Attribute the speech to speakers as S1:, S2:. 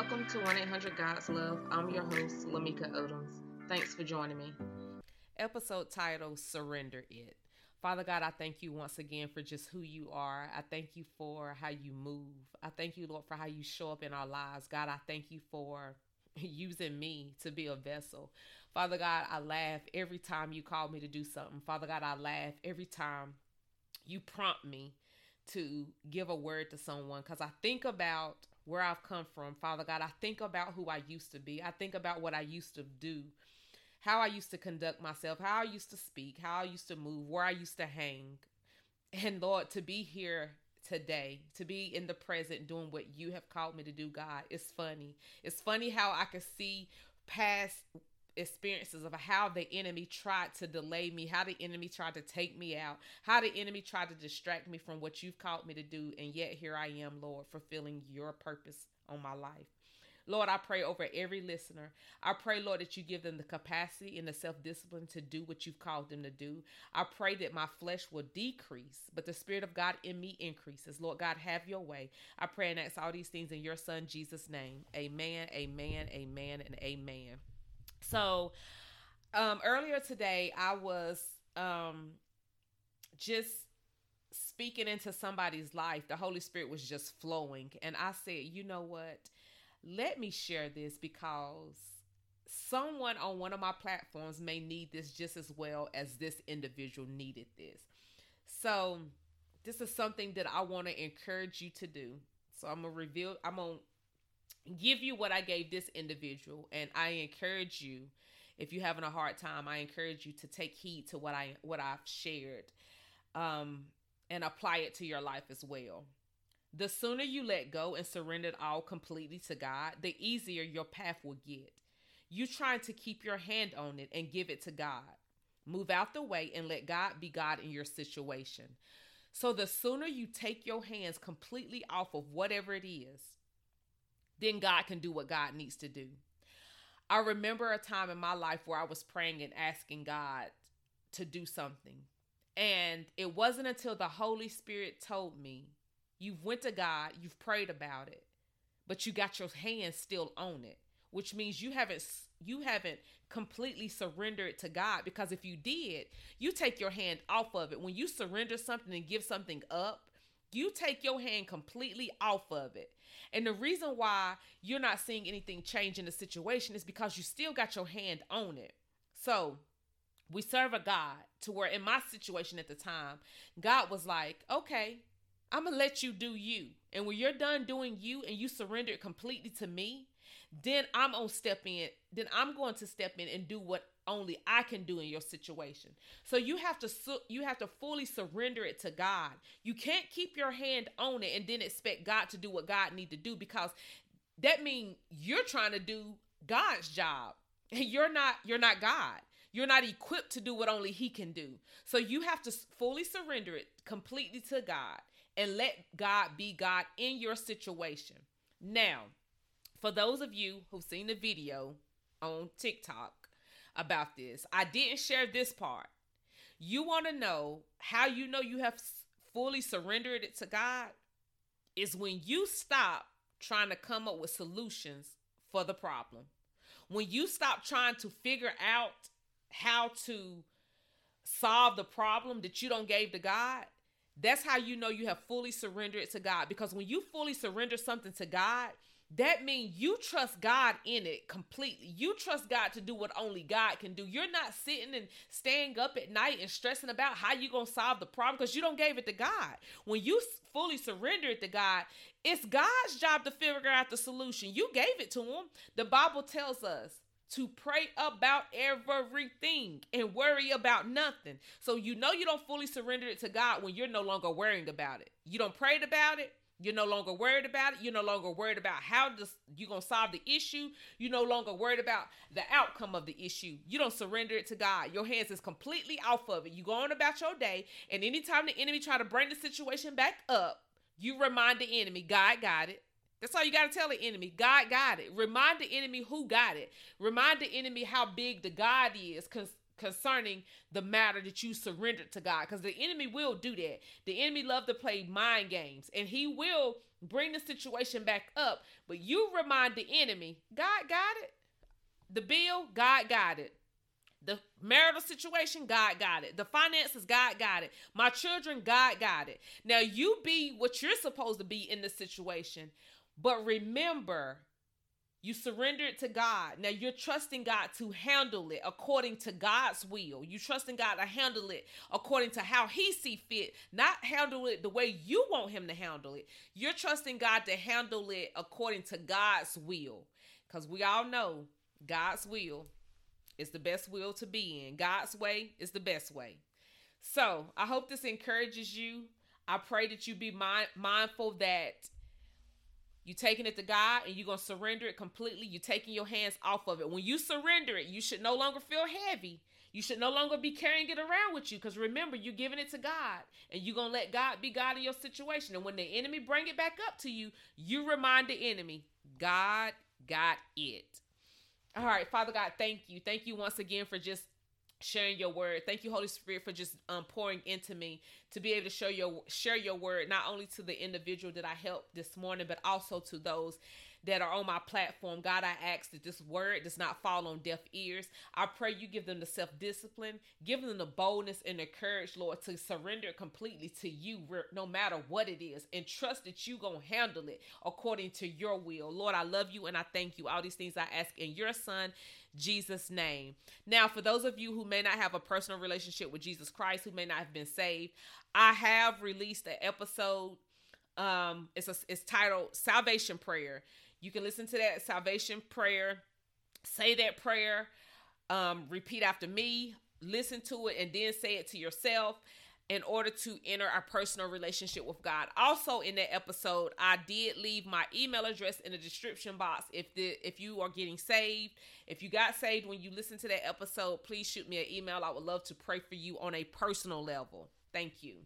S1: Welcome to 1 800 God's Love. I'm your host, Lamika Odoms. Thanks for joining me.
S2: Episode title Surrender It. Father God, I thank you once again for just who you are. I thank you for how you move. I thank you, Lord, for how you show up in our lives. God, I thank you for using me to be a vessel. Father God, I laugh every time you call me to do something. Father God, I laugh every time you prompt me to give a word to someone because I think about where I've come from. Father God, I think about who I used to be. I think about what I used to do, how I used to conduct myself, how I used to speak, how I used to move, where I used to hang. And Lord, to be here today, to be in the present doing what you have called me to do, God, it's funny. It's funny how I can see past experiences of how the enemy tried to delay me, how the enemy tried to take me out, how the enemy tried to distract me from what you've called me to do. And yet here I am, Lord, fulfilling your purpose on my life. Lord, I pray over every listener. I pray, Lord, that you give them the capacity and the self discipline to do what you've called them to do. I pray that my flesh will decrease, but the Spirit of God in me increases. Lord God, have your way. I pray and ask all these things in your Son, Jesus' name. Amen, amen, amen, and amen. So, um, earlier today, I was um, just speaking into somebody's life. The Holy Spirit was just flowing. And I said, you know what? Let me share this because someone on one of my platforms may need this just as well as this individual needed this. So, this is something that I want to encourage you to do. So, I'm going to reveal, I'm going to give you what I gave this individual, and I encourage you. If you're having a hard time, I encourage you to take heed to what I what I've shared, um, and apply it to your life as well. The sooner you let go and surrender it all completely to God, the easier your path will get. You trying to keep your hand on it and give it to God. Move out the way and let God be God in your situation. So the sooner you take your hands completely off of whatever it is, then God can do what God needs to do. I remember a time in my life where I was praying and asking God to do something. And it wasn't until the Holy Spirit told me, you've went to God, you've prayed about it, but you got your hands still on it, which means you haven't you haven't completely surrendered to God because if you did, you take your hand off of it. When you surrender something and give something up, you take your hand completely off of it. And the reason why you're not seeing anything change in the situation is because you still got your hand on it. So we serve a God to where, in my situation at the time, God was like, okay, I'm going to let you do you. And when you're done doing you and you surrender completely to me, then I'm going to step in. Then I'm going to step in and do what only I can do in your situation. So you have to you have to fully surrender it to God. You can't keep your hand on it and then expect God to do what God need to do because that means you're trying to do God's job. And you're not you're not God. You're not equipped to do what only he can do. So you have to fully surrender it completely to God and let God be God in your situation. Now, for those of you who've seen the video on TikTok, about this. I didn't share this part. You want to know how you know you have fully surrendered it to God? Is when you stop trying to come up with solutions for the problem. When you stop trying to figure out how to solve the problem that you don't gave to God, that's how you know you have fully surrendered it to God. Because when you fully surrender something to God, that means you trust God in it completely. You trust God to do what only God can do. You're not sitting and staying up at night and stressing about how you're going to solve the problem because you don't gave it to God. When you fully surrender it to God, it's God's job to figure out the solution. You gave it to him. The Bible tells us to pray about everything and worry about nothing. So you know you don't fully surrender it to God when you're no longer worrying about it. You don't pray about it. You're no longer worried about it. You're no longer worried about how this, you're going to solve the issue. You're no longer worried about the outcome of the issue. You don't surrender it to God. Your hands is completely off of it. You go on about your day, and anytime the enemy try to bring the situation back up, you remind the enemy, God got it. That's all you got to tell the enemy. God got it. Remind the enemy who got it. Remind the enemy how big the God is concerning the matter that you surrendered to God because the enemy will do that. The enemy love to play mind games and he will bring the situation back up, but you remind the enemy, God got it. The bill, God got it. The marital situation, God got it. The finances, God got it. My children, God got it. Now you be what you're supposed to be in the situation. But remember, you surrender it to God. Now you're trusting God to handle it according to God's will. You trusting God to handle it according to how He see fit, not handle it the way you want Him to handle it. You're trusting God to handle it according to God's will, because we all know God's will is the best will to be in. God's way is the best way. So I hope this encourages you. I pray that you be mind- mindful that you taking it to God and you're to surrender it completely. You're taking your hands off of it. When you surrender it, you should no longer feel heavy. You should no longer be carrying it around with you because remember, you're giving it to God and you're to let God be God in your situation. And when the enemy bring it back up to you, you remind the enemy, God got it. All right, Father God, thank you. Thank you once again for just sharing your word. Thank you, Holy Spirit, for just um, pouring into me to be able to show your share your word not only to the individual that I helped this morning, but also to those that are on my platform. God, I ask that this word does not fall on deaf ears. I pray you give them the self discipline, give them the boldness and the courage, Lord, to surrender completely to you, no matter what it is, and trust that you gonna handle it according to your will. Lord, I love you and I thank you. All these things I ask in your Son. Jesus' name. Now, for those of you who may not have a personal relationship with Jesus Christ, who may not have been saved, I have released an episode. Um, it's a, it's titled Salvation Prayer. You can listen to that salvation prayer, say that prayer, um, repeat after me, listen to it, and then say it to yourself in order to enter our personal relationship with God. Also in that episode, I did leave my email address in the description box if the if you are getting saved, if you got saved when you listen to that episode, please shoot me an email. I would love to pray for you on a personal level. Thank you.